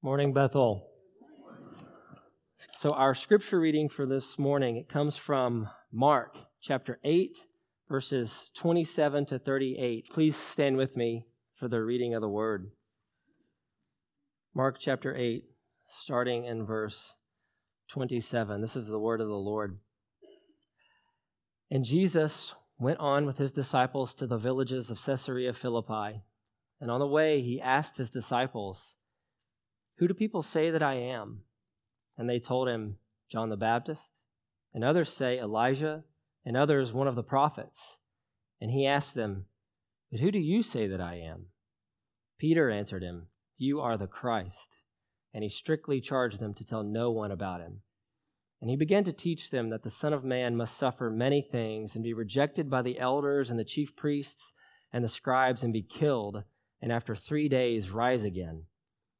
Morning, Bethel. So, our scripture reading for this morning it comes from Mark chapter 8, verses 27 to 38. Please stand with me for the reading of the word. Mark chapter 8, starting in verse 27. This is the word of the Lord. And Jesus went on with his disciples to the villages of Caesarea Philippi. And on the way, he asked his disciples, who do people say that I am? And they told him, John the Baptist. And others say Elijah, and others one of the prophets. And he asked them, But who do you say that I am? Peter answered him, You are the Christ. And he strictly charged them to tell no one about him. And he began to teach them that the Son of Man must suffer many things and be rejected by the elders and the chief priests and the scribes and be killed, and after three days rise again.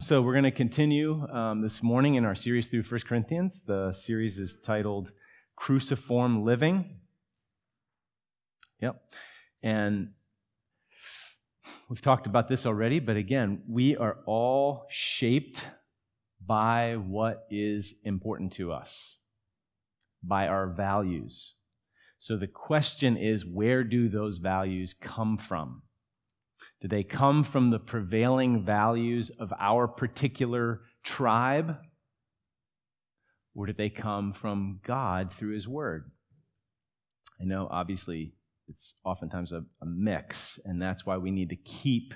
So, we're going to continue um, this morning in our series through 1 Corinthians. The series is titled Cruciform Living. Yep. And we've talked about this already, but again, we are all shaped by what is important to us, by our values. So, the question is where do those values come from? Do they come from the prevailing values of our particular tribe? Or do they come from God through His Word? I know, obviously, it's oftentimes a, a, mix, and that's why we need to keep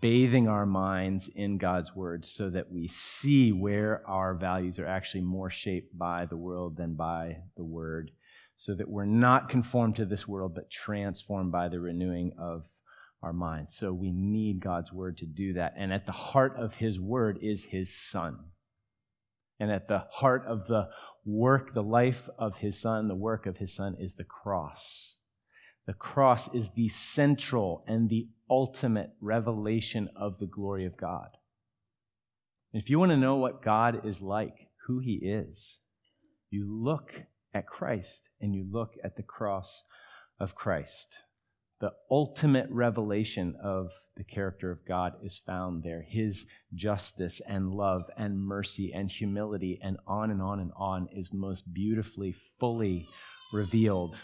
bathing our minds in God's Word so that we see where our values are actually more shaped by the world than by the Word, so that we're not conformed to this world, but transformed by the renewing of our minds. So we need God's word to do that. And at the heart of his word is his son. And at the heart of the work, the life of his son, the work of his son is the cross. The cross is the central and the ultimate revelation of the glory of God. If you want to know what God is like, who he is, you look at Christ and you look at the cross of Christ the ultimate revelation of the character of God is found there. His justice and love and mercy and humility and on and on and on is most beautifully, fully revealed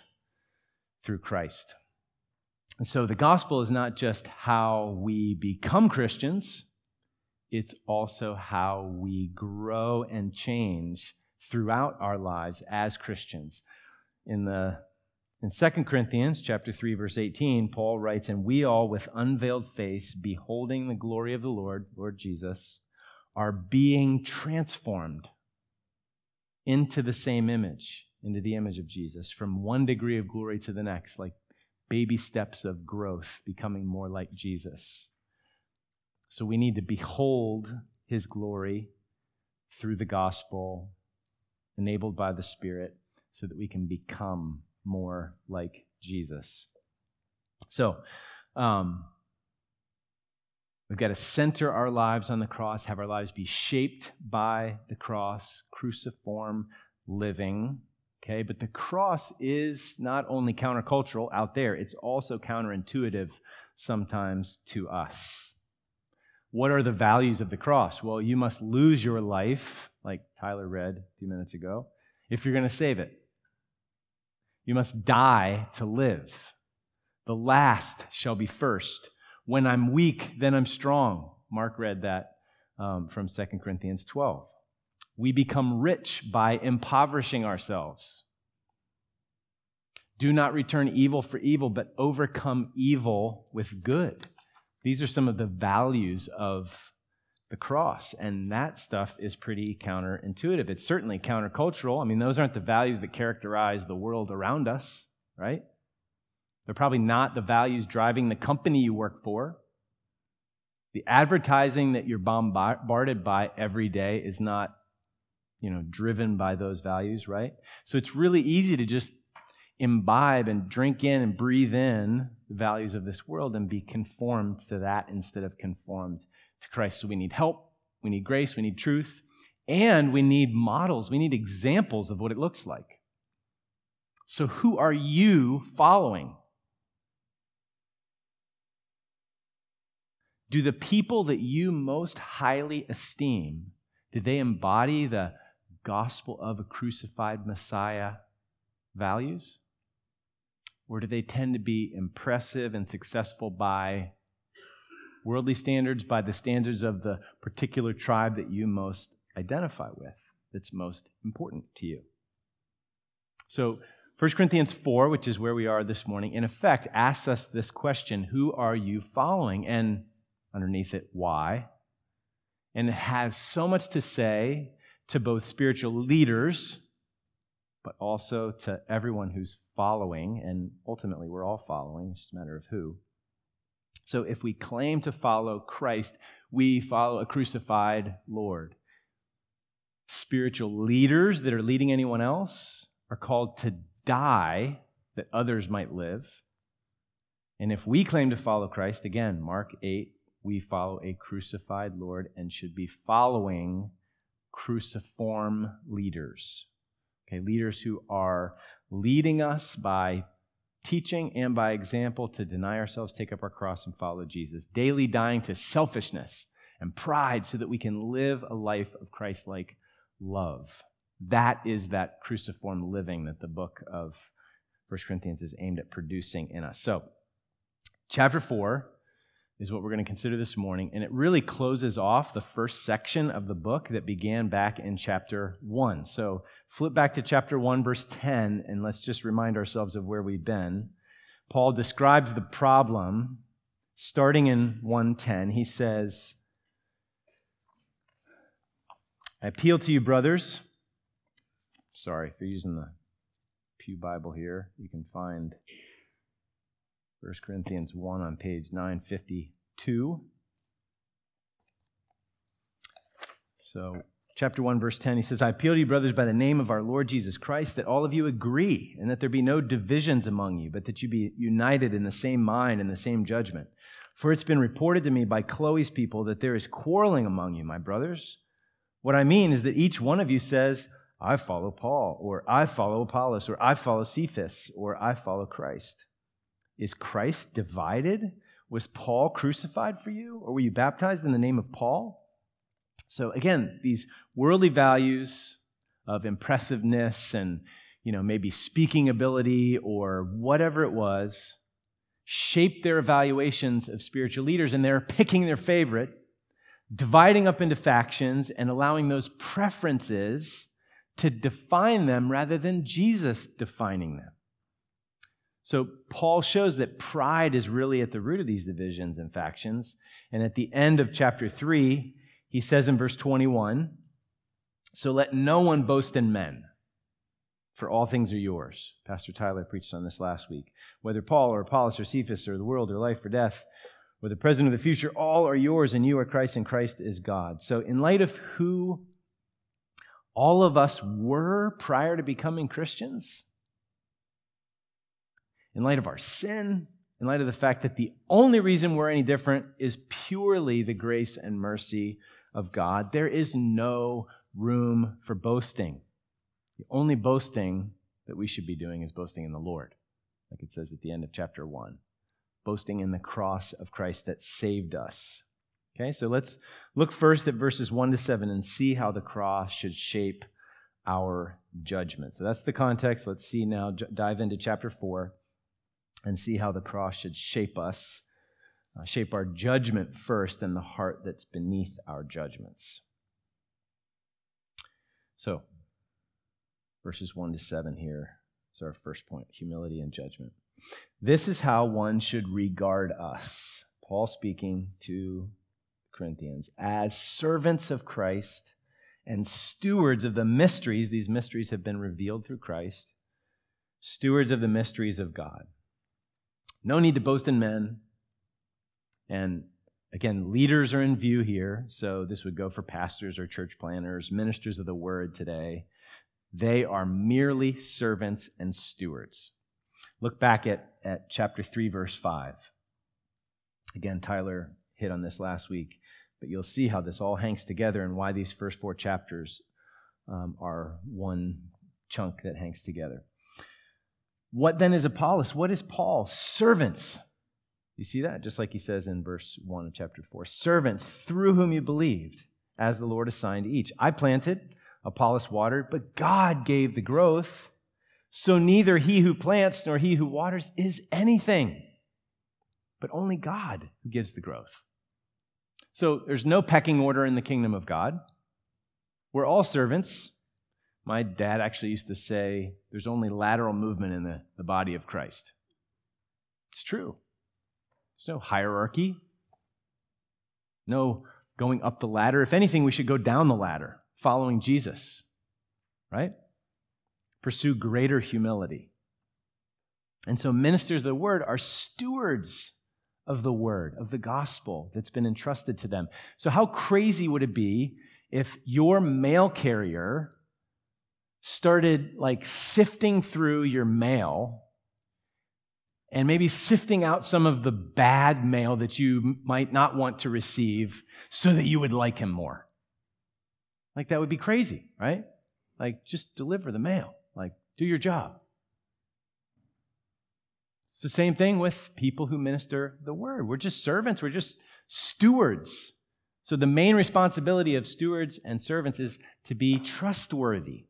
through Christ. And so the gospel is not just how we become Christians, it's also how we grow and change throughout our lives as Christians. In the in 2 Corinthians chapter 3 verse 18, Paul writes, "And we all with unveiled face beholding the glory of the Lord, Lord Jesus, are being transformed into the same image, into the image of Jesus, from one degree of glory to the next, like baby steps of growth, becoming more like Jesus." So we need to behold his glory through the gospel, enabled by the Spirit, so that we can become more like Jesus. So, um, we've got to center our lives on the cross, have our lives be shaped by the cross, cruciform living. Okay, but the cross is not only countercultural out there, it's also counterintuitive sometimes to us. What are the values of the cross? Well, you must lose your life, like Tyler read a few minutes ago, if you're going to save it. You must die to live. The last shall be first. When I'm weak, then I'm strong. Mark read that um, from 2 Corinthians 12. We become rich by impoverishing ourselves. Do not return evil for evil, but overcome evil with good. These are some of the values of the cross. And that stuff is pretty counterintuitive. It's certainly countercultural. I mean, those aren't the values that characterize the world around us, right? They're probably not the values driving the company you work for. The advertising that you're bombarded by every day is not, you know, driven by those values, right? So it's really easy to just imbibe and drink in and breathe in the values of this world and be conformed to that instead of conformed to Christ. So we need help, we need grace, we need truth, and we need models, we need examples of what it looks like. So, who are you following? Do the people that you most highly esteem, do they embody the gospel of a crucified Messiah values? Or do they tend to be impressive and successful by worldly standards, by the standards of the particular tribe that you most identify with, that's most important to you? So, 1 Corinthians 4, which is where we are this morning, in effect asks us this question Who are you following? And underneath it, why? And it has so much to say to both spiritual leaders but also to everyone who's following, and ultimately we're all following, it's just a matter of who. So if we claim to follow Christ, we follow a crucified Lord. Spiritual leaders that are leading anyone else are called to die that others might live. And if we claim to follow Christ, again, Mark 8, we follow a crucified Lord and should be following cruciform leaders. Okay, leaders who are leading us by teaching and by example to deny ourselves, take up our cross, and follow Jesus. Daily dying to selfishness and pride so that we can live a life of Christ like love. That is that cruciform living that the book of 1 Corinthians is aimed at producing in us. So, chapter 4 is what we're going to consider this morning. And it really closes off the first section of the book that began back in chapter 1. So flip back to chapter 1, verse 10, and let's just remind ourselves of where we've been. Paul describes the problem starting in 110. He says, I appeal to you, brothers. Sorry, if you're using the Pew Bible here, you can find 1 Corinthians 1 on page 952. So, chapter 1, verse 10, he says, I appeal to you, brothers, by the name of our Lord Jesus Christ, that all of you agree, and that there be no divisions among you, but that you be united in the same mind and the same judgment. For it's been reported to me by Chloe's people that there is quarreling among you, my brothers. What I mean is that each one of you says, I follow Paul, or I follow Apollos, or I follow Cephas, or I follow Christ. Is Christ divided? Was Paul crucified for you? Or were you baptized in the name of Paul? So again, these worldly values of impressiveness and you know maybe speaking ability or whatever it was shaped their evaluations of spiritual leaders and they're picking their favorite dividing up into factions and allowing those preferences to define them rather than Jesus defining them. So Paul shows that pride is really at the root of these divisions and factions. And at the end of chapter 3, he says in verse 21 So let no one boast in men, for all things are yours. Pastor Tyler preached on this last week. Whether Paul or Apollos or Cephas or the world or life or death, or the present or the future, all are yours, and you are Christ, and Christ is God. So, in light of who all of us were prior to becoming Christians, in light of our sin, in light of the fact that the only reason we're any different is purely the grace and mercy of God, there is no room for boasting. The only boasting that we should be doing is boasting in the Lord, like it says at the end of chapter 1. Boasting in the cross of Christ that saved us. Okay, so let's look first at verses 1 to 7 and see how the cross should shape our judgment. So that's the context. Let's see now, dive into chapter 4 and see how the cross should shape us, uh, shape our judgment first and the heart that's beneath our judgments. So, verses 1 to 7 here is our first point humility and judgment. This is how one should regard us. Paul speaking to Corinthians as servants of Christ and stewards of the mysteries. These mysteries have been revealed through Christ, stewards of the mysteries of God. No need to boast in men. And again, leaders are in view here. So this would go for pastors or church planners, ministers of the word today. They are merely servants and stewards. Look back at, at chapter 3, verse 5. Again, Tyler hit on this last week, but you'll see how this all hangs together and why these first four chapters um, are one chunk that hangs together. What then is Apollos? What is Paul? Servants. You see that? Just like he says in verse 1 of chapter 4. Servants through whom you believed, as the Lord assigned each. I planted, Apollos watered, but God gave the growth. So neither he who plants nor he who waters is anything, but only God who gives the growth. So there's no pecking order in the kingdom of God. We're all servants. My dad actually used to say there's only lateral movement in the, the body of Christ. It's true. There's no hierarchy, no going up the ladder. If anything, we should go down the ladder, following Jesus, right? Pursue greater humility. And so, ministers of the word are stewards of the word, of the gospel that's been entrusted to them. So, how crazy would it be if your mail carrier started like sifting through your mail and maybe sifting out some of the bad mail that you might not want to receive so that you would like him more. Like that would be crazy, right? Like just deliver the mail, like do your job. It's the same thing with people who minister the word. We're just servants, we're just stewards. So the main responsibility of stewards and servants is to be trustworthy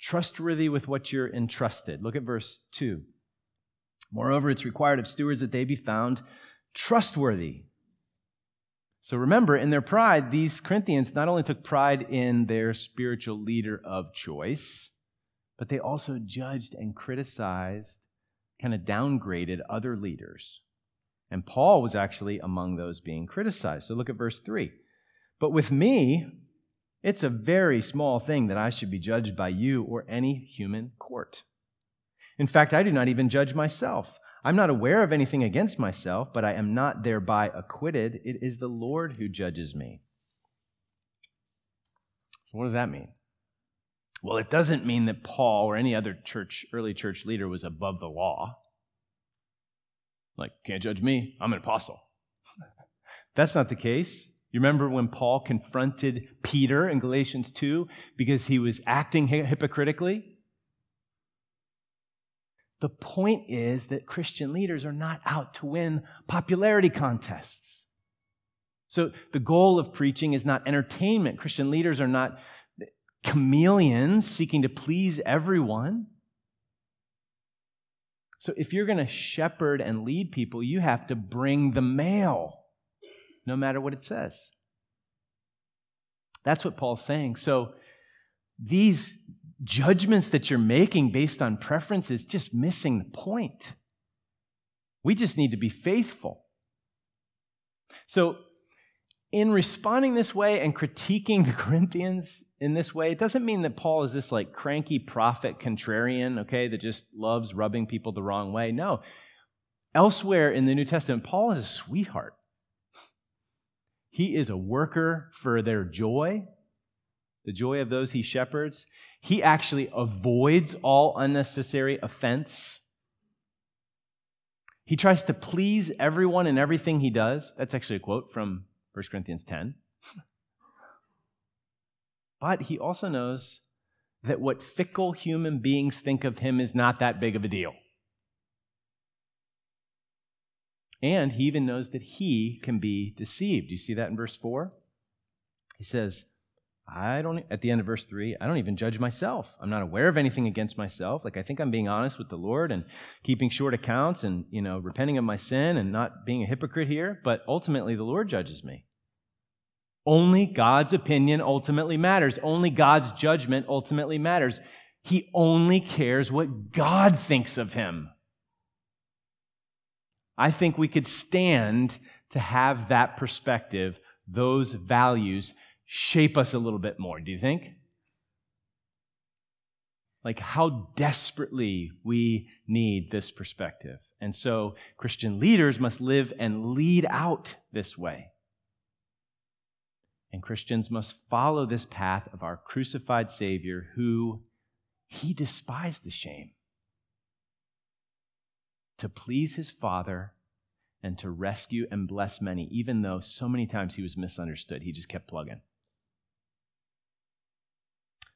trustworthy with what you're entrusted. Look at verse 2. Moreover, it's required of stewards that they be found trustworthy. So remember, in their pride, these Corinthians not only took pride in their spiritual leader of choice, but they also judged and criticized, kind of downgraded other leaders. And Paul was actually among those being criticized. So look at verse 3. But with me, it's a very small thing that I should be judged by you or any human court. In fact, I do not even judge myself. I'm not aware of anything against myself, but I am not thereby acquitted. It is the Lord who judges me. So, what does that mean? Well, it doesn't mean that Paul or any other church, early church leader was above the law. Like, can't judge me, I'm an apostle. That's not the case. You remember when Paul confronted Peter in Galatians 2 because he was acting hypocritically? The point is that Christian leaders are not out to win popularity contests. So the goal of preaching is not entertainment. Christian leaders are not chameleons seeking to please everyone. So if you're going to shepherd and lead people, you have to bring the mail no matter what it says. That's what Paul's saying. So these judgments that you're making based on preference is just missing the point. We just need to be faithful. So, in responding this way and critiquing the Corinthians in this way, it doesn't mean that Paul is this like cranky prophet contrarian, okay, that just loves rubbing people the wrong way. No. Elsewhere in the New Testament, Paul is a sweetheart. He is a worker for their joy, the joy of those he shepherds. He actually avoids all unnecessary offense. He tries to please everyone in everything he does. That's actually a quote from 1 Corinthians 10. but he also knows that what fickle human beings think of him is not that big of a deal. And he even knows that he can be deceived. Do you see that in verse 4? He says, I don't, at the end of verse 3, I don't even judge myself. I'm not aware of anything against myself. Like, I think I'm being honest with the Lord and keeping short accounts and, you know, repenting of my sin and not being a hypocrite here. But ultimately, the Lord judges me. Only God's opinion ultimately matters. Only God's judgment ultimately matters. He only cares what God thinks of him. I think we could stand to have that perspective, those values shape us a little bit more. Do you think? Like how desperately we need this perspective. And so Christian leaders must live and lead out this way. And Christians must follow this path of our crucified Savior who he despised the shame to please his Father and to rescue and bless many, even though so many times he was misunderstood. He just kept plugging.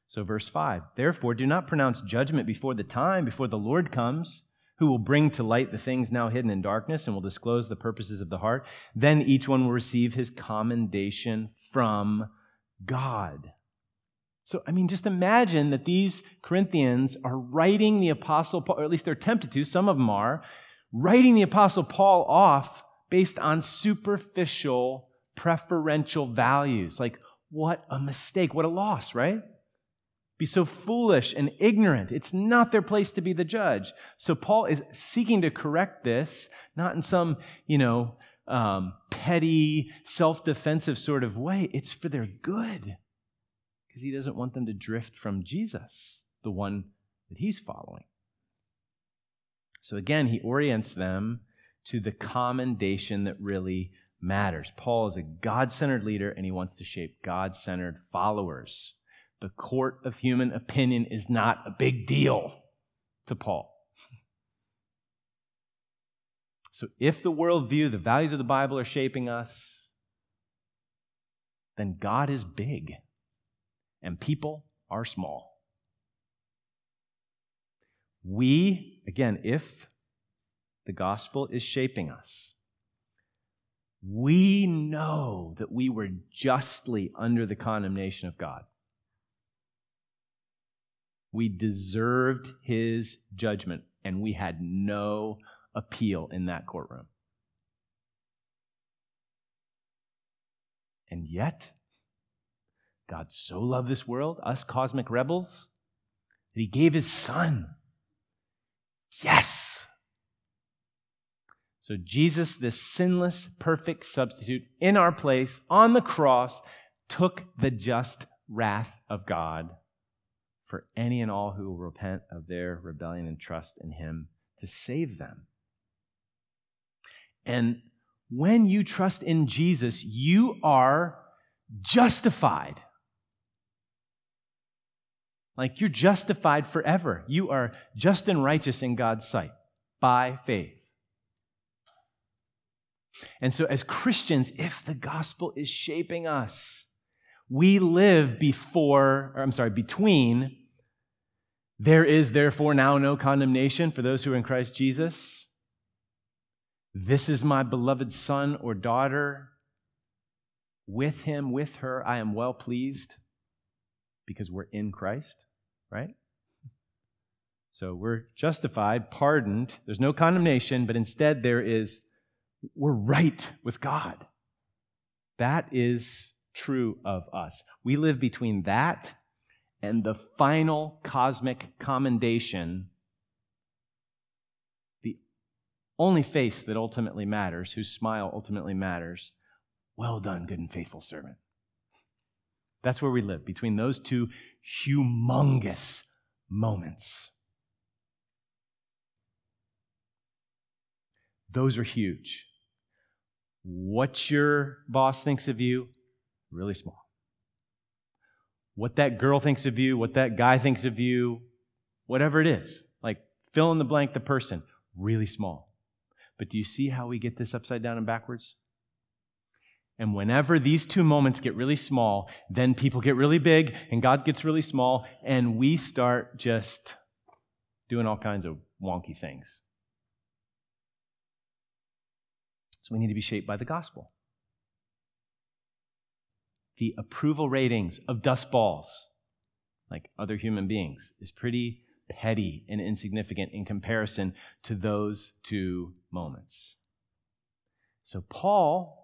So, verse 5 Therefore, do not pronounce judgment before the time, before the Lord comes, who will bring to light the things now hidden in darkness and will disclose the purposes of the heart. Then each one will receive his commendation from God. So, I mean, just imagine that these Corinthians are writing the Apostle Paul, or at least they're tempted to, some of them are, writing the Apostle Paul off based on superficial, preferential values. Like, what a mistake, what a loss, right? Be so foolish and ignorant. It's not their place to be the judge. So Paul is seeking to correct this, not in some, you know, um, petty, self defensive sort of way. It's for their good because he doesn't want them to drift from Jesus, the one that he's following. So again, he orients them to the commendation that really matters. Paul is a God centered leader and he wants to shape God centered followers. The court of human opinion is not a big deal to Paul. So if the worldview, the values of the Bible are shaping us, then God is big and people are small. We, again, if the gospel is shaping us, we know that we were justly under the condemnation of God. We deserved his judgment, and we had no appeal in that courtroom. And yet, God so loved this world, us cosmic rebels, that he gave his son. Yes. So, Jesus, this sinless, perfect substitute in our place on the cross, took the just wrath of God for any and all who will repent of their rebellion and trust in him to save them. And when you trust in Jesus, you are justified. Like you're justified forever. You are just and righteous in God's sight by faith. And so, as Christians, if the gospel is shaping us, we live before, or I'm sorry, between, there is therefore now no condemnation for those who are in Christ Jesus. This is my beloved son or daughter. With him, with her, I am well pleased because we're in Christ, right? So we're justified, pardoned. There's no condemnation, but instead there is, we're right with God. That is true of us. We live between that and the final cosmic commendation, the only face that ultimately matters, whose smile ultimately matters. Well done, good and faithful servant. That's where we live, between those two humongous moments. Those are huge. What your boss thinks of you, really small. What that girl thinks of you, what that guy thinks of you, whatever it is, like fill in the blank the person, really small. But do you see how we get this upside down and backwards? And whenever these two moments get really small, then people get really big and God gets really small, and we start just doing all kinds of wonky things. So we need to be shaped by the gospel. The approval ratings of dust balls, like other human beings, is pretty petty and insignificant in comparison to those two moments. So Paul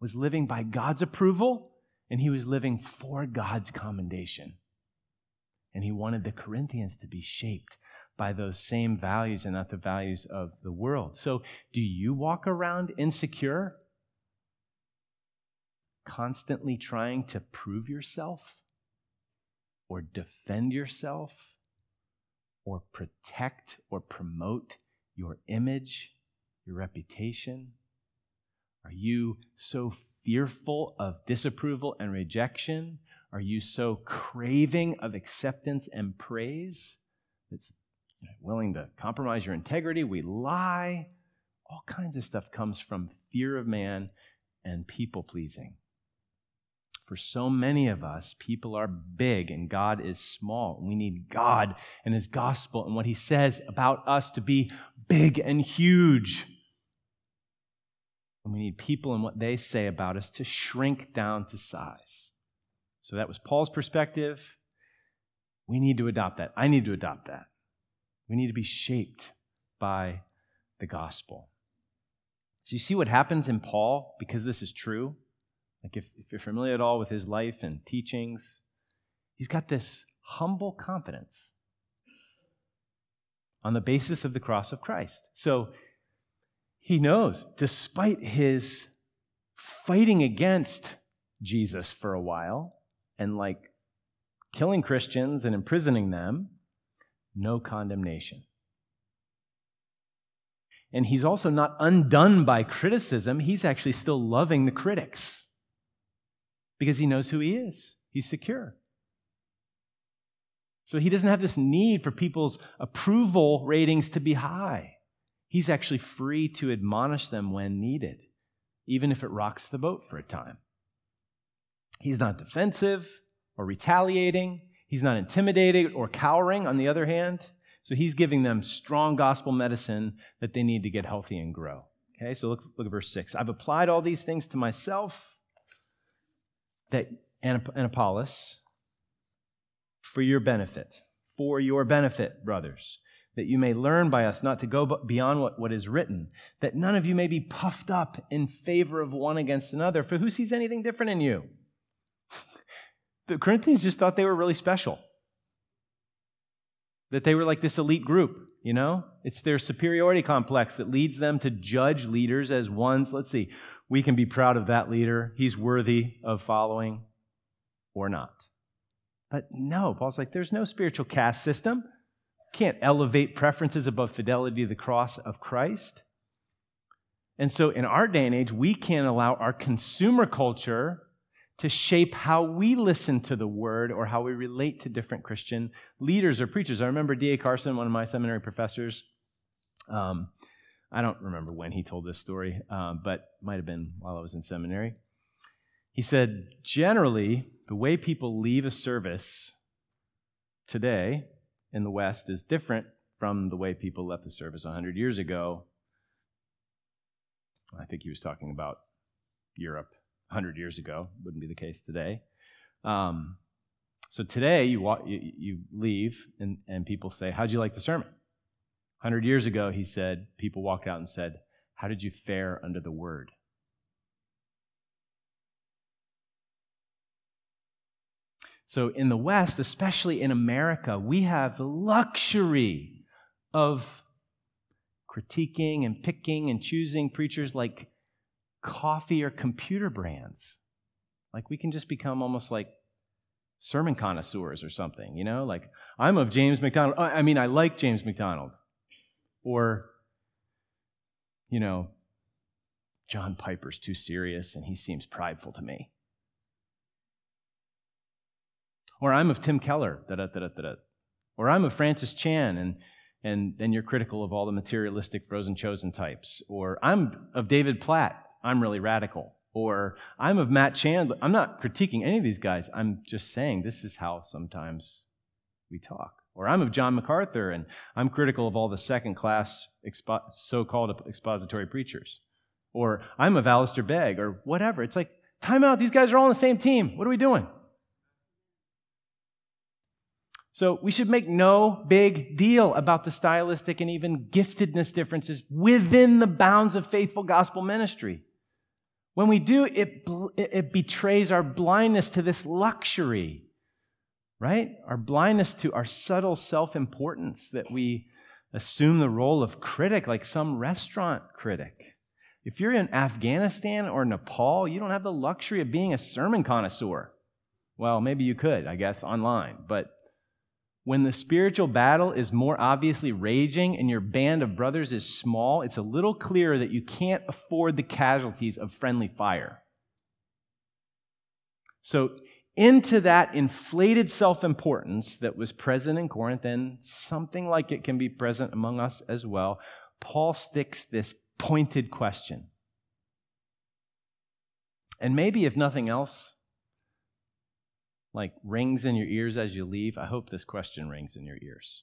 was living by God's approval And he was living for God's commendation. And he wanted the Corinthians to be shaped by those same values and not the values of the world. So, do you walk around insecure? Constantly trying to prove yourself or defend yourself or protect or promote your image, your reputation? Are you so fearful of disapproval and rejection? Are you so craving of acceptance and praise that's willing to compromise your integrity? We lie. All kinds of stuff comes from fear of man and people pleasing. For so many of us, people are big and God is small. We need God and His gospel and what He says about us to be big and huge. And we need people and what they say about us to shrink down to size. So that was Paul's perspective. We need to adopt that. I need to adopt that. We need to be shaped by the gospel. So you see what happens in Paul because this is true? Like if, if you're familiar at all with his life and teachings, he's got this humble confidence on the basis of the cross of Christ. So he knows, despite his fighting against Jesus for a while and like killing Christians and imprisoning them, no condemnation. And he's also not undone by criticism. He's actually still loving the critics because he knows who he is. He's secure. So he doesn't have this need for people's approval ratings to be high. He's actually free to admonish them when needed, even if it rocks the boat for a time. He's not defensive or retaliating. He's not intimidating or cowering, on the other hand. So he's giving them strong gospel medicine that they need to get healthy and grow. Okay, so look, look at verse 6. I've applied all these things to myself that and Apollos for your benefit, for your benefit, brothers that you may learn by us not to go beyond what, what is written, that none of you may be puffed up in favor of one against another. For who sees anything different in you? the Corinthians just thought they were really special. That they were like this elite group, you know? It's their superiority complex that leads them to judge leaders as ones. Let's see, we can be proud of that leader. He's worthy of following or not. But no, Paul's like, there's no spiritual caste system can't elevate preferences above fidelity to the cross of Christ. And so, in our day and age, we can't allow our consumer culture to shape how we listen to the word or how we relate to different Christian leaders or preachers. I remember D.A. Carson, one of my seminary professors. Um, I don't remember when he told this story, um, but might have been while I was in seminary. He said, generally, the way people leave a service today in the West is different from the way people left the service 100 years ago. I think he was talking about Europe 100 years ago. Wouldn't be the case today. Um, so today you, walk, you, you leave and, and people say, How'd you like the sermon? 100 years ago, he said, people walked out and said, How did you fare under the word? So, in the West, especially in America, we have the luxury of critiquing and picking and choosing preachers like coffee or computer brands. Like, we can just become almost like sermon connoisseurs or something, you know? Like, I'm of James MacDonald. I mean, I like James MacDonald. Or, you know, John Piper's too serious and he seems prideful to me. Or I'm of Tim Keller, da da da da da. Or I'm of Francis Chan, and and then you're critical of all the materialistic frozen chosen types. Or I'm of David Platt, I'm really radical. Or I'm of Matt Chandler. I'm not critiquing any of these guys. I'm just saying this is how sometimes we talk. Or I'm of John MacArthur, and I'm critical of all the second class expo- so called expository preachers. Or I'm of Alistair Begg, or whatever. It's like, time out, these guys are all on the same team. What are we doing? So we should make no big deal about the stylistic and even giftedness differences within the bounds of faithful gospel ministry. When we do, it, it betrays our blindness to this luxury, right? Our blindness to our subtle self importance that we assume the role of critic like some restaurant critic. If you're in Afghanistan or Nepal, you don't have the luxury of being a sermon connoisseur. Well, maybe you could, I guess, online. But when the spiritual battle is more obviously raging and your band of brothers is small, it's a little clearer that you can't afford the casualties of friendly fire. So, into that inflated self importance that was present in Corinth, and something like it can be present among us as well, Paul sticks this pointed question. And maybe, if nothing else, like rings in your ears as you leave, I hope this question rings in your ears.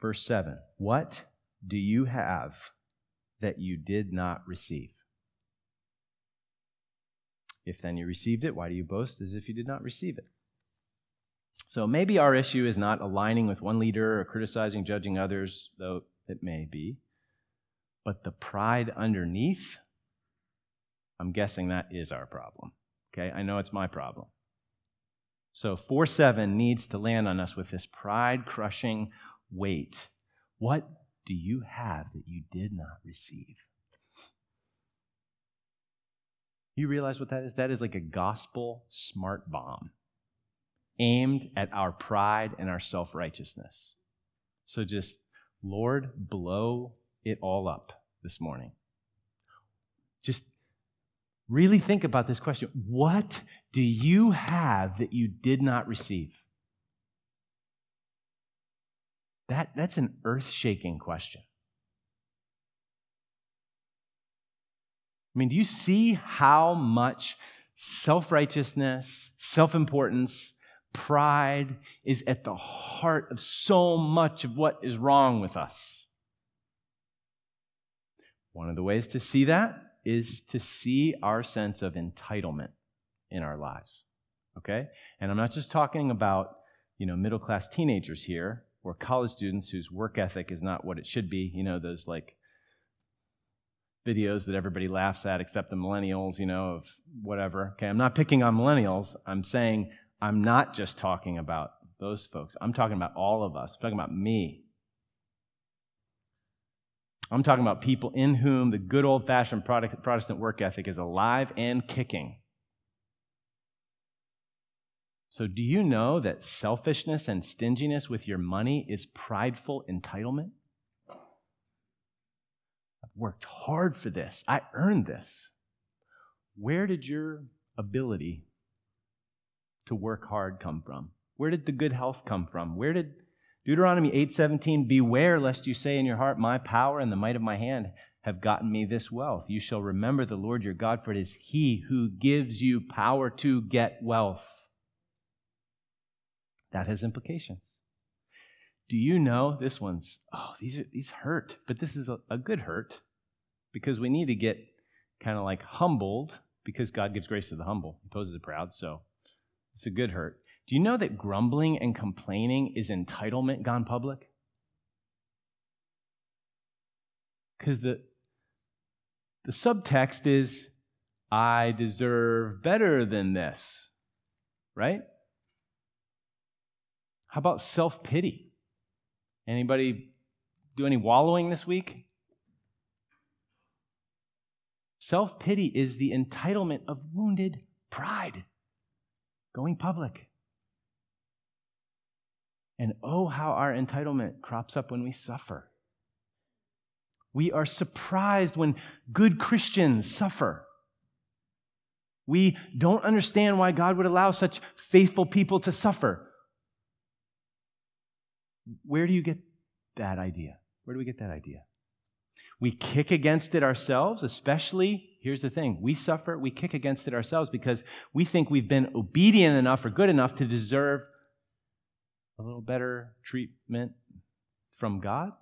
Verse 7 What do you have that you did not receive? If then you received it, why do you boast as if you did not receive it? So maybe our issue is not aligning with one leader or criticizing, judging others, though it may be. But the pride underneath, I'm guessing that is our problem. Okay, I know it's my problem. So 4 7 needs to land on us with this pride crushing weight. What do you have that you did not receive? You realize what that is? That is like a gospel smart bomb aimed at our pride and our self righteousness. So just Lord, blow it all up this morning. Just really think about this question What do you have that you did not receive? That, that's an earth shaking question. I mean, do you see how much self righteousness, self importance, Pride is at the heart of so much of what is wrong with us. One of the ways to see that is to see our sense of entitlement in our lives. Okay? And I'm not just talking about, you know, middle class teenagers here or college students whose work ethic is not what it should be, you know, those like videos that everybody laughs at except the millennials, you know, of whatever. Okay, I'm not picking on millennials. I'm saying I'm not just talking about those folks. I'm talking about all of us. I'm talking about me. I'm talking about people in whom the good old fashioned Protestant work ethic is alive and kicking. So, do you know that selfishness and stinginess with your money is prideful entitlement? I've worked hard for this, I earned this. Where did your ability to work hard come from? Where did the good health come from? Where did Deuteronomy 8:17 beware lest you say in your heart my power and the might of my hand have gotten me this wealth. You shall remember the Lord your God for it is he who gives you power to get wealth. That has implications. Do you know this one's oh these are these hurt, but this is a, a good hurt because we need to get kind of like humbled because God gives grace to the humble. He opposes the proud, so it's a good hurt. Do you know that grumbling and complaining is entitlement gone public? Because the, the subtext is, I deserve better than this, right? How about self pity? Anybody do any wallowing this week? Self pity is the entitlement of wounded pride going public. And oh, how our entitlement crops up when we suffer. We are surprised when good Christians suffer. We don't understand why God would allow such faithful people to suffer. Where do you get that idea? Where do we get that idea? We kick against it ourselves, especially, here's the thing we suffer, we kick against it ourselves because we think we've been obedient enough or good enough to deserve a little better treatment from God?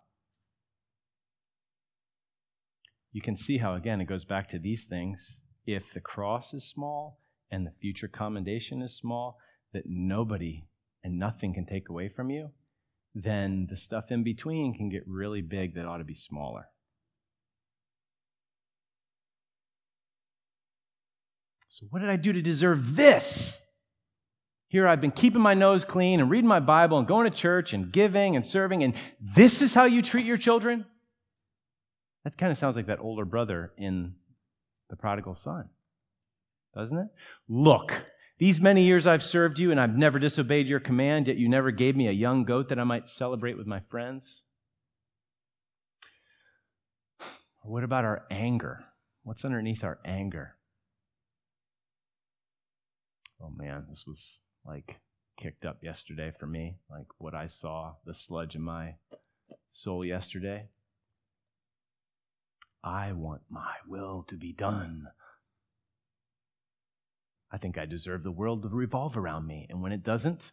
You can see how, again, it goes back to these things. If the cross is small and the future commendation is small, that nobody and nothing can take away from you, then the stuff in between can get really big that ought to be smaller. So, what did I do to deserve this? Here I've been keeping my nose clean and reading my Bible and going to church and giving and serving, and this is how you treat your children? That kind of sounds like that older brother in the prodigal son, doesn't it? Look, these many years I've served you, and I've never disobeyed your command, yet you never gave me a young goat that I might celebrate with my friends. What about our anger? What's underneath our anger? Oh man, this was like kicked up yesterday for me, like what I saw, the sludge in my soul yesterday. I want my will to be done. I think I deserve the world to revolve around me, and when it doesn't,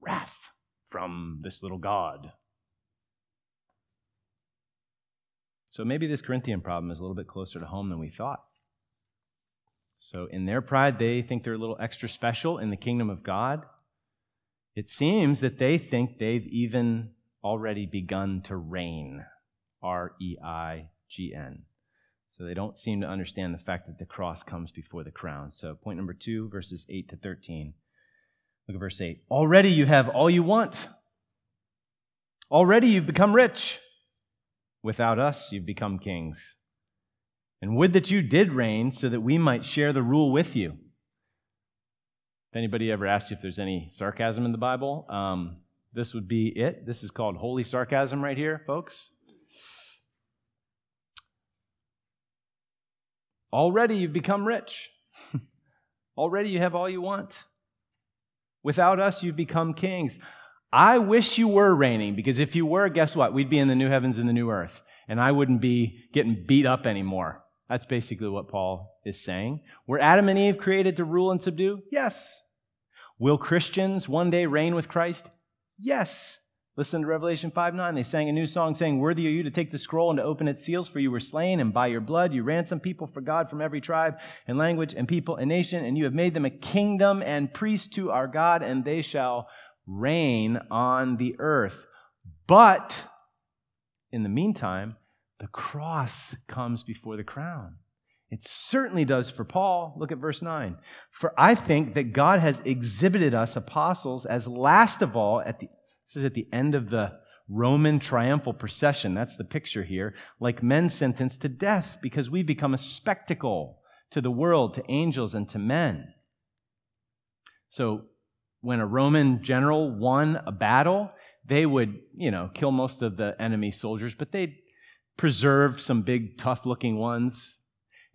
wrath from this little God. So maybe this Corinthian problem is a little bit closer to home than we thought. So, in their pride, they think they're a little extra special in the kingdom of God. It seems that they think they've even already begun to reign. R E I G N. So, they don't seem to understand the fact that the cross comes before the crown. So, point number two, verses 8 to 13. Look at verse 8. Already you have all you want. Already you've become rich. Without us, you've become kings. And would that you did reign so that we might share the rule with you. If anybody ever asked you if there's any sarcasm in the Bible, um, this would be it. This is called holy sarcasm right here, folks. Already you've become rich. Already you have all you want. Without us, you've become kings. I wish you were reigning because if you were, guess what? We'd be in the new heavens and the new earth, and I wouldn't be getting beat up anymore. That's basically what Paul is saying. Were Adam and Eve created to rule and subdue? Yes. Will Christians one day reign with Christ? Yes. Listen to Revelation 5 9. They sang a new song saying, Worthy are you to take the scroll and to open its seals, for you were slain, and by your blood you ransomed people for God from every tribe and language and people and nation, and you have made them a kingdom and priests to our God, and they shall reign on the earth. But in the meantime, the cross comes before the crown. It certainly does for Paul. Look at verse 9. For I think that God has exhibited us apostles as last of all at the this is at the end of the Roman triumphal procession. That's the picture here. Like men sentenced to death because we become a spectacle to the world, to angels, and to men. So when a Roman general won a battle, they would, you know, kill most of the enemy soldiers, but they'd preserve some big, tough looking ones,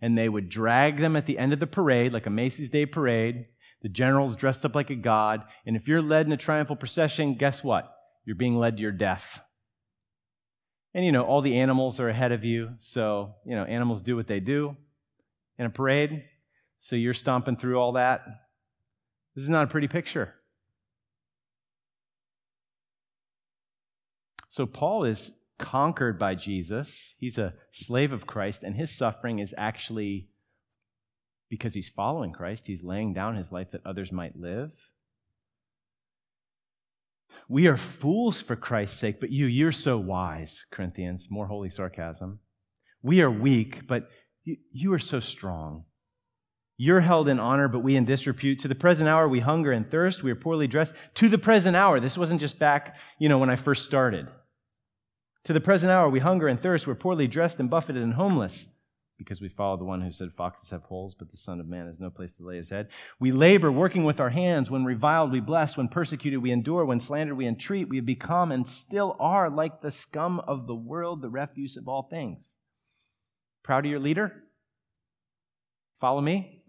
and they would drag them at the end of the parade, like a Macy's Day parade. The general's dressed up like a god, and if you're led in a triumphal procession, guess what? You're being led to your death. And you know, all the animals are ahead of you, so, you know, animals do what they do in a parade, so you're stomping through all that. This is not a pretty picture. So Paul is conquered by Jesus. He's a slave of Christ, and his suffering is actually because he's following Christ. He's laying down his life that others might live. We are fools for Christ's sake, but you, you're so wise, Corinthians. More holy sarcasm. We are weak, but you, you are so strong. You're held in honor, but we in disrepute. To the present hour, we hunger and thirst. We are poorly dressed. To the present hour. This wasn't just back, you know, when I first started. To the present hour, we hunger and thirst. We're poorly dressed and buffeted and homeless because we follow the one who said, Foxes have holes, but the Son of Man has no place to lay his head. We labor, working with our hands. When reviled, we bless. When persecuted, we endure. When slandered, we entreat. We have become and still are like the scum of the world, the refuse of all things. Proud of your leader? Follow me?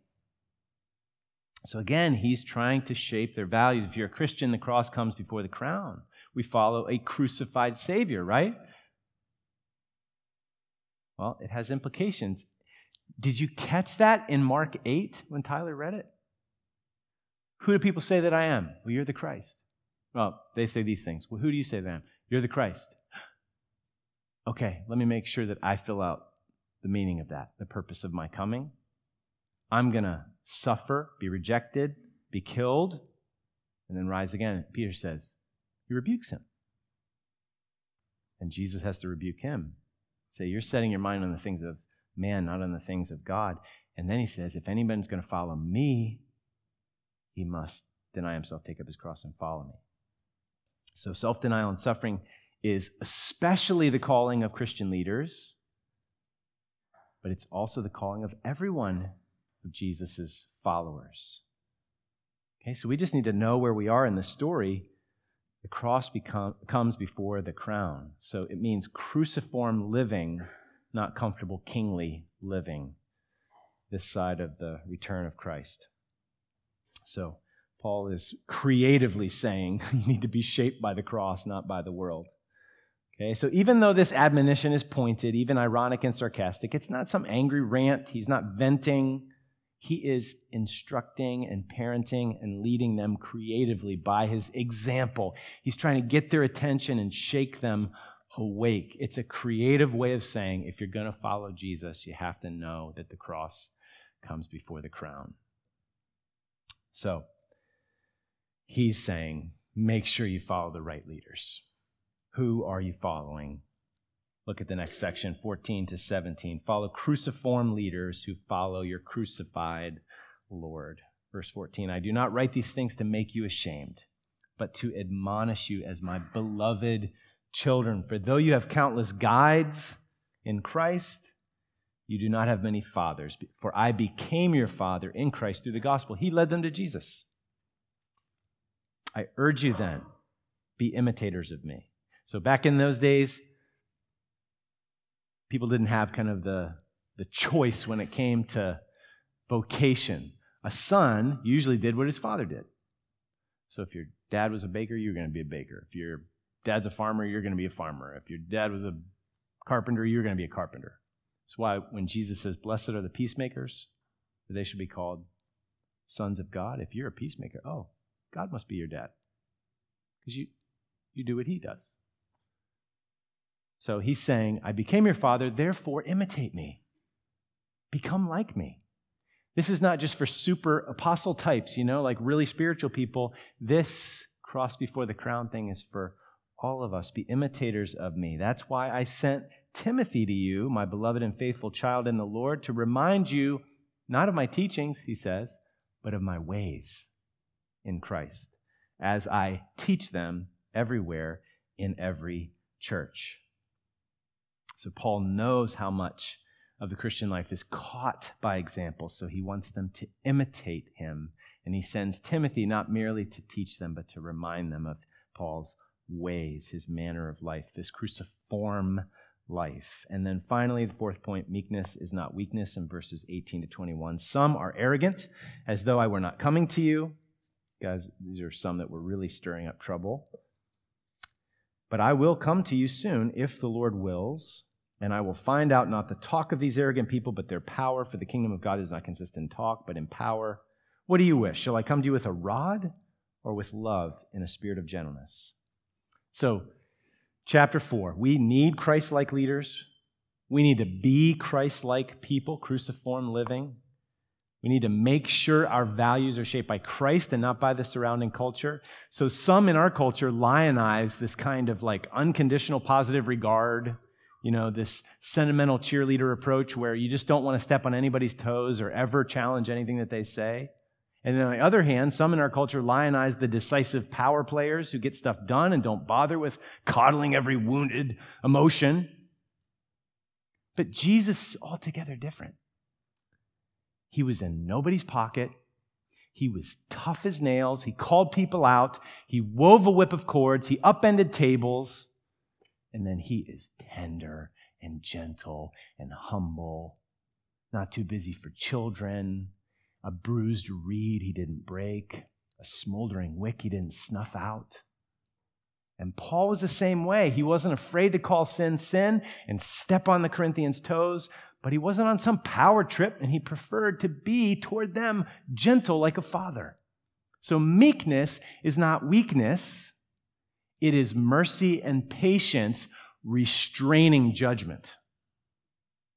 So again, he's trying to shape their values. If you're a Christian, the cross comes before the crown we follow a crucified Savior, right? Well, it has implications. Did you catch that in Mark 8 when Tyler read it? Who do people say that I am? Well, you're the Christ. Well, they say these things. Well, who do you say that I am? You're the Christ. Okay, let me make sure that I fill out the meaning of that, the purpose of my coming. I'm going to suffer, be rejected, be killed, and then rise again. Peter says, he rebukes him. And Jesus has to rebuke him. Say, You're setting your mind on the things of man, not on the things of God. And then he says, if anybody's going to follow me, he must deny himself, take up his cross, and follow me. So self denial and suffering is especially the calling of Christian leaders, but it's also the calling of everyone of Jesus' followers. Okay, so we just need to know where we are in the story. The cross become, comes before the crown. So it means cruciform living, not comfortable kingly living, this side of the return of Christ. So Paul is creatively saying you need to be shaped by the cross, not by the world. Okay, so even though this admonition is pointed, even ironic and sarcastic, it's not some angry rant. He's not venting. He is instructing and parenting and leading them creatively by his example. He's trying to get their attention and shake them awake. It's a creative way of saying if you're going to follow Jesus, you have to know that the cross comes before the crown. So, he's saying, make sure you follow the right leaders. Who are you following? Look at the next section, 14 to 17. Follow cruciform leaders who follow your crucified Lord. Verse 14 I do not write these things to make you ashamed, but to admonish you as my beloved children. For though you have countless guides in Christ, you do not have many fathers. For I became your father in Christ through the gospel. He led them to Jesus. I urge you then, be imitators of me. So back in those days, people didn't have kind of the, the choice when it came to vocation. A son usually did what his father did. So if your dad was a baker, you're going to be a baker. If your dad's a farmer, you're going to be a farmer. If your dad was a carpenter, you're going to be a carpenter. That's why when Jesus says, Blessed are the peacemakers, they should be called sons of God. If you're a peacemaker, oh, God must be your dad. Because you, you do what he does. So he's saying, I became your father, therefore imitate me. Become like me. This is not just for super apostle types, you know, like really spiritual people. This cross before the crown thing is for all of us. Be imitators of me. That's why I sent Timothy to you, my beloved and faithful child in the Lord, to remind you not of my teachings, he says, but of my ways in Christ, as I teach them everywhere in every church. So Paul knows how much of the Christian life is caught by example, so he wants them to imitate him. And he sends Timothy not merely to teach them, but to remind them of Paul's ways, his manner of life, this cruciform life. And then finally, the fourth point meekness is not weakness in verses 18 to 21. Some are arrogant, as though I were not coming to you. Guys, these are some that were really stirring up trouble. But I will come to you soon, if the Lord wills, and I will find out not the talk of these arrogant people, but their power, for the kingdom of God does not consist in talk, but in power. What do you wish? Shall I come to you with a rod or with love in a spirit of gentleness? So, chapter 4, we need Christ like leaders. We need to be Christ like people, cruciform living. We need to make sure our values are shaped by Christ and not by the surrounding culture. So, some in our culture lionize this kind of like unconditional positive regard, you know, this sentimental cheerleader approach where you just don't want to step on anybody's toes or ever challenge anything that they say. And then on the other hand, some in our culture lionize the decisive power players who get stuff done and don't bother with coddling every wounded emotion. But Jesus is altogether different. He was in nobody's pocket. He was tough as nails. He called people out. He wove a whip of cords. He upended tables. And then he is tender and gentle and humble, not too busy for children. A bruised reed he didn't break, a smoldering wick he didn't snuff out. And Paul was the same way. He wasn't afraid to call sin sin and step on the Corinthians' toes, but he wasn't on some power trip and he preferred to be toward them gentle like a father. So meekness is not weakness, it is mercy and patience restraining judgment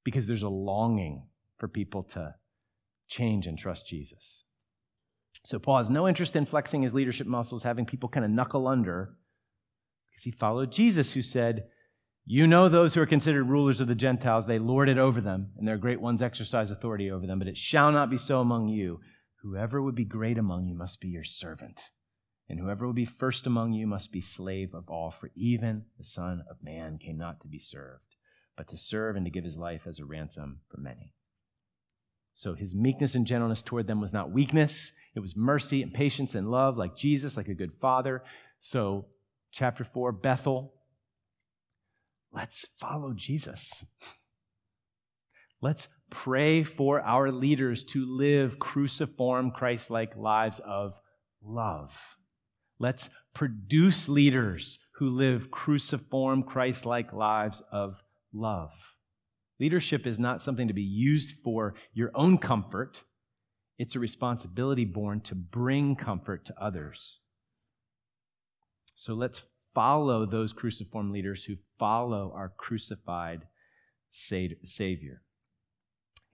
because there's a longing for people to change and trust Jesus. So Paul has no interest in flexing his leadership muscles, having people kind of knuckle under, because he followed Jesus, who said, You know those who are considered rulers of the Gentiles, they lord it over them, and their great ones exercise authority over them. But it shall not be so among you. Whoever would be great among you must be your servant, and whoever would be first among you must be slave of all. For even the Son of Man came not to be served, but to serve and to give his life as a ransom for many. So his meekness and gentleness toward them was not weakness, it was mercy and patience and love, like Jesus, like a good father. So, chapter 4, Bethel, let's follow Jesus. Let's pray for our leaders to live cruciform, Christ like lives of love. Let's produce leaders who live cruciform, Christ like lives of love. Leadership is not something to be used for your own comfort, it's a responsibility born to bring comfort to others. So let's follow those cruciform leaders who follow our crucified Savior.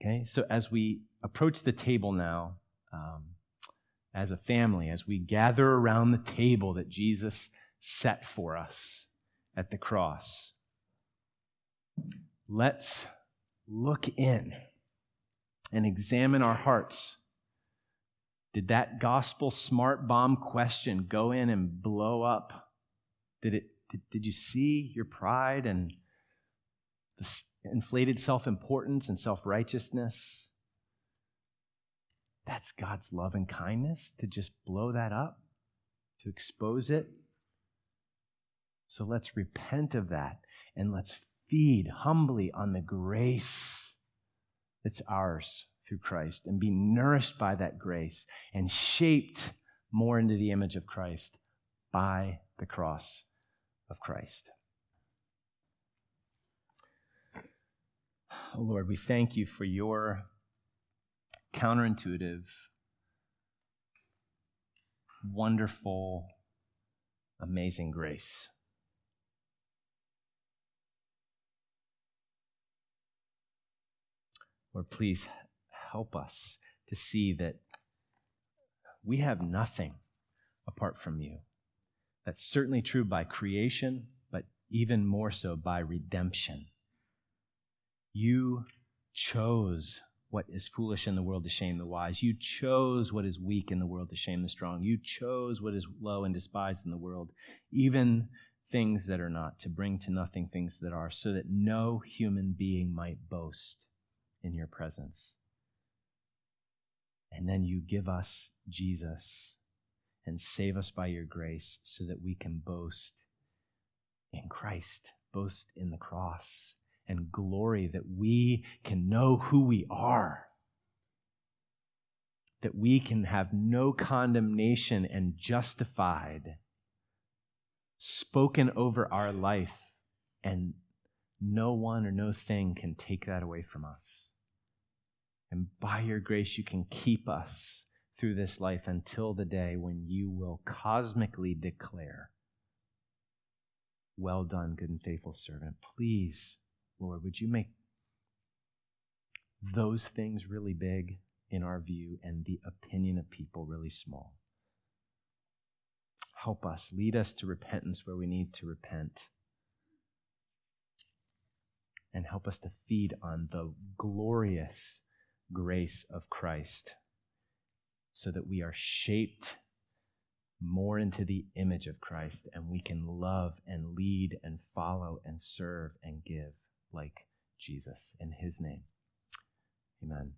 Okay, so as we approach the table now, um, as a family, as we gather around the table that Jesus set for us at the cross, let's look in and examine our hearts. Did that gospel smart bomb question go in and blow up did, it, did, did you see your pride and the inflated self importance and self righteousness? That's God's love and kindness to just blow that up, to expose it. So let's repent of that and let's feed humbly on the grace that's ours through Christ and be nourished by that grace and shaped more into the image of Christ by the cross of Christ. Oh Lord, we thank you for your counterintuitive, wonderful, amazing grace. Lord, please help us to see that we have nothing apart from you. That's certainly true by creation, but even more so by redemption. You chose what is foolish in the world to shame the wise. You chose what is weak in the world to shame the strong. You chose what is low and despised in the world, even things that are not, to bring to nothing things that are, so that no human being might boast in your presence. And then you give us Jesus and save us by your grace so that we can boast in Christ, boast in the cross, and glory that we can know who we are, that we can have no condemnation and justified spoken over our life, and no one or no thing can take that away from us. And by your grace, you can keep us through this life until the day when you will cosmically declare, Well done, good and faithful servant. Please, Lord, would you make those things really big in our view and the opinion of people really small? Help us, lead us to repentance where we need to repent. And help us to feed on the glorious grace of Christ so that we are shaped more into the image of Christ and we can love and lead and follow and serve and give like Jesus. In his name, amen.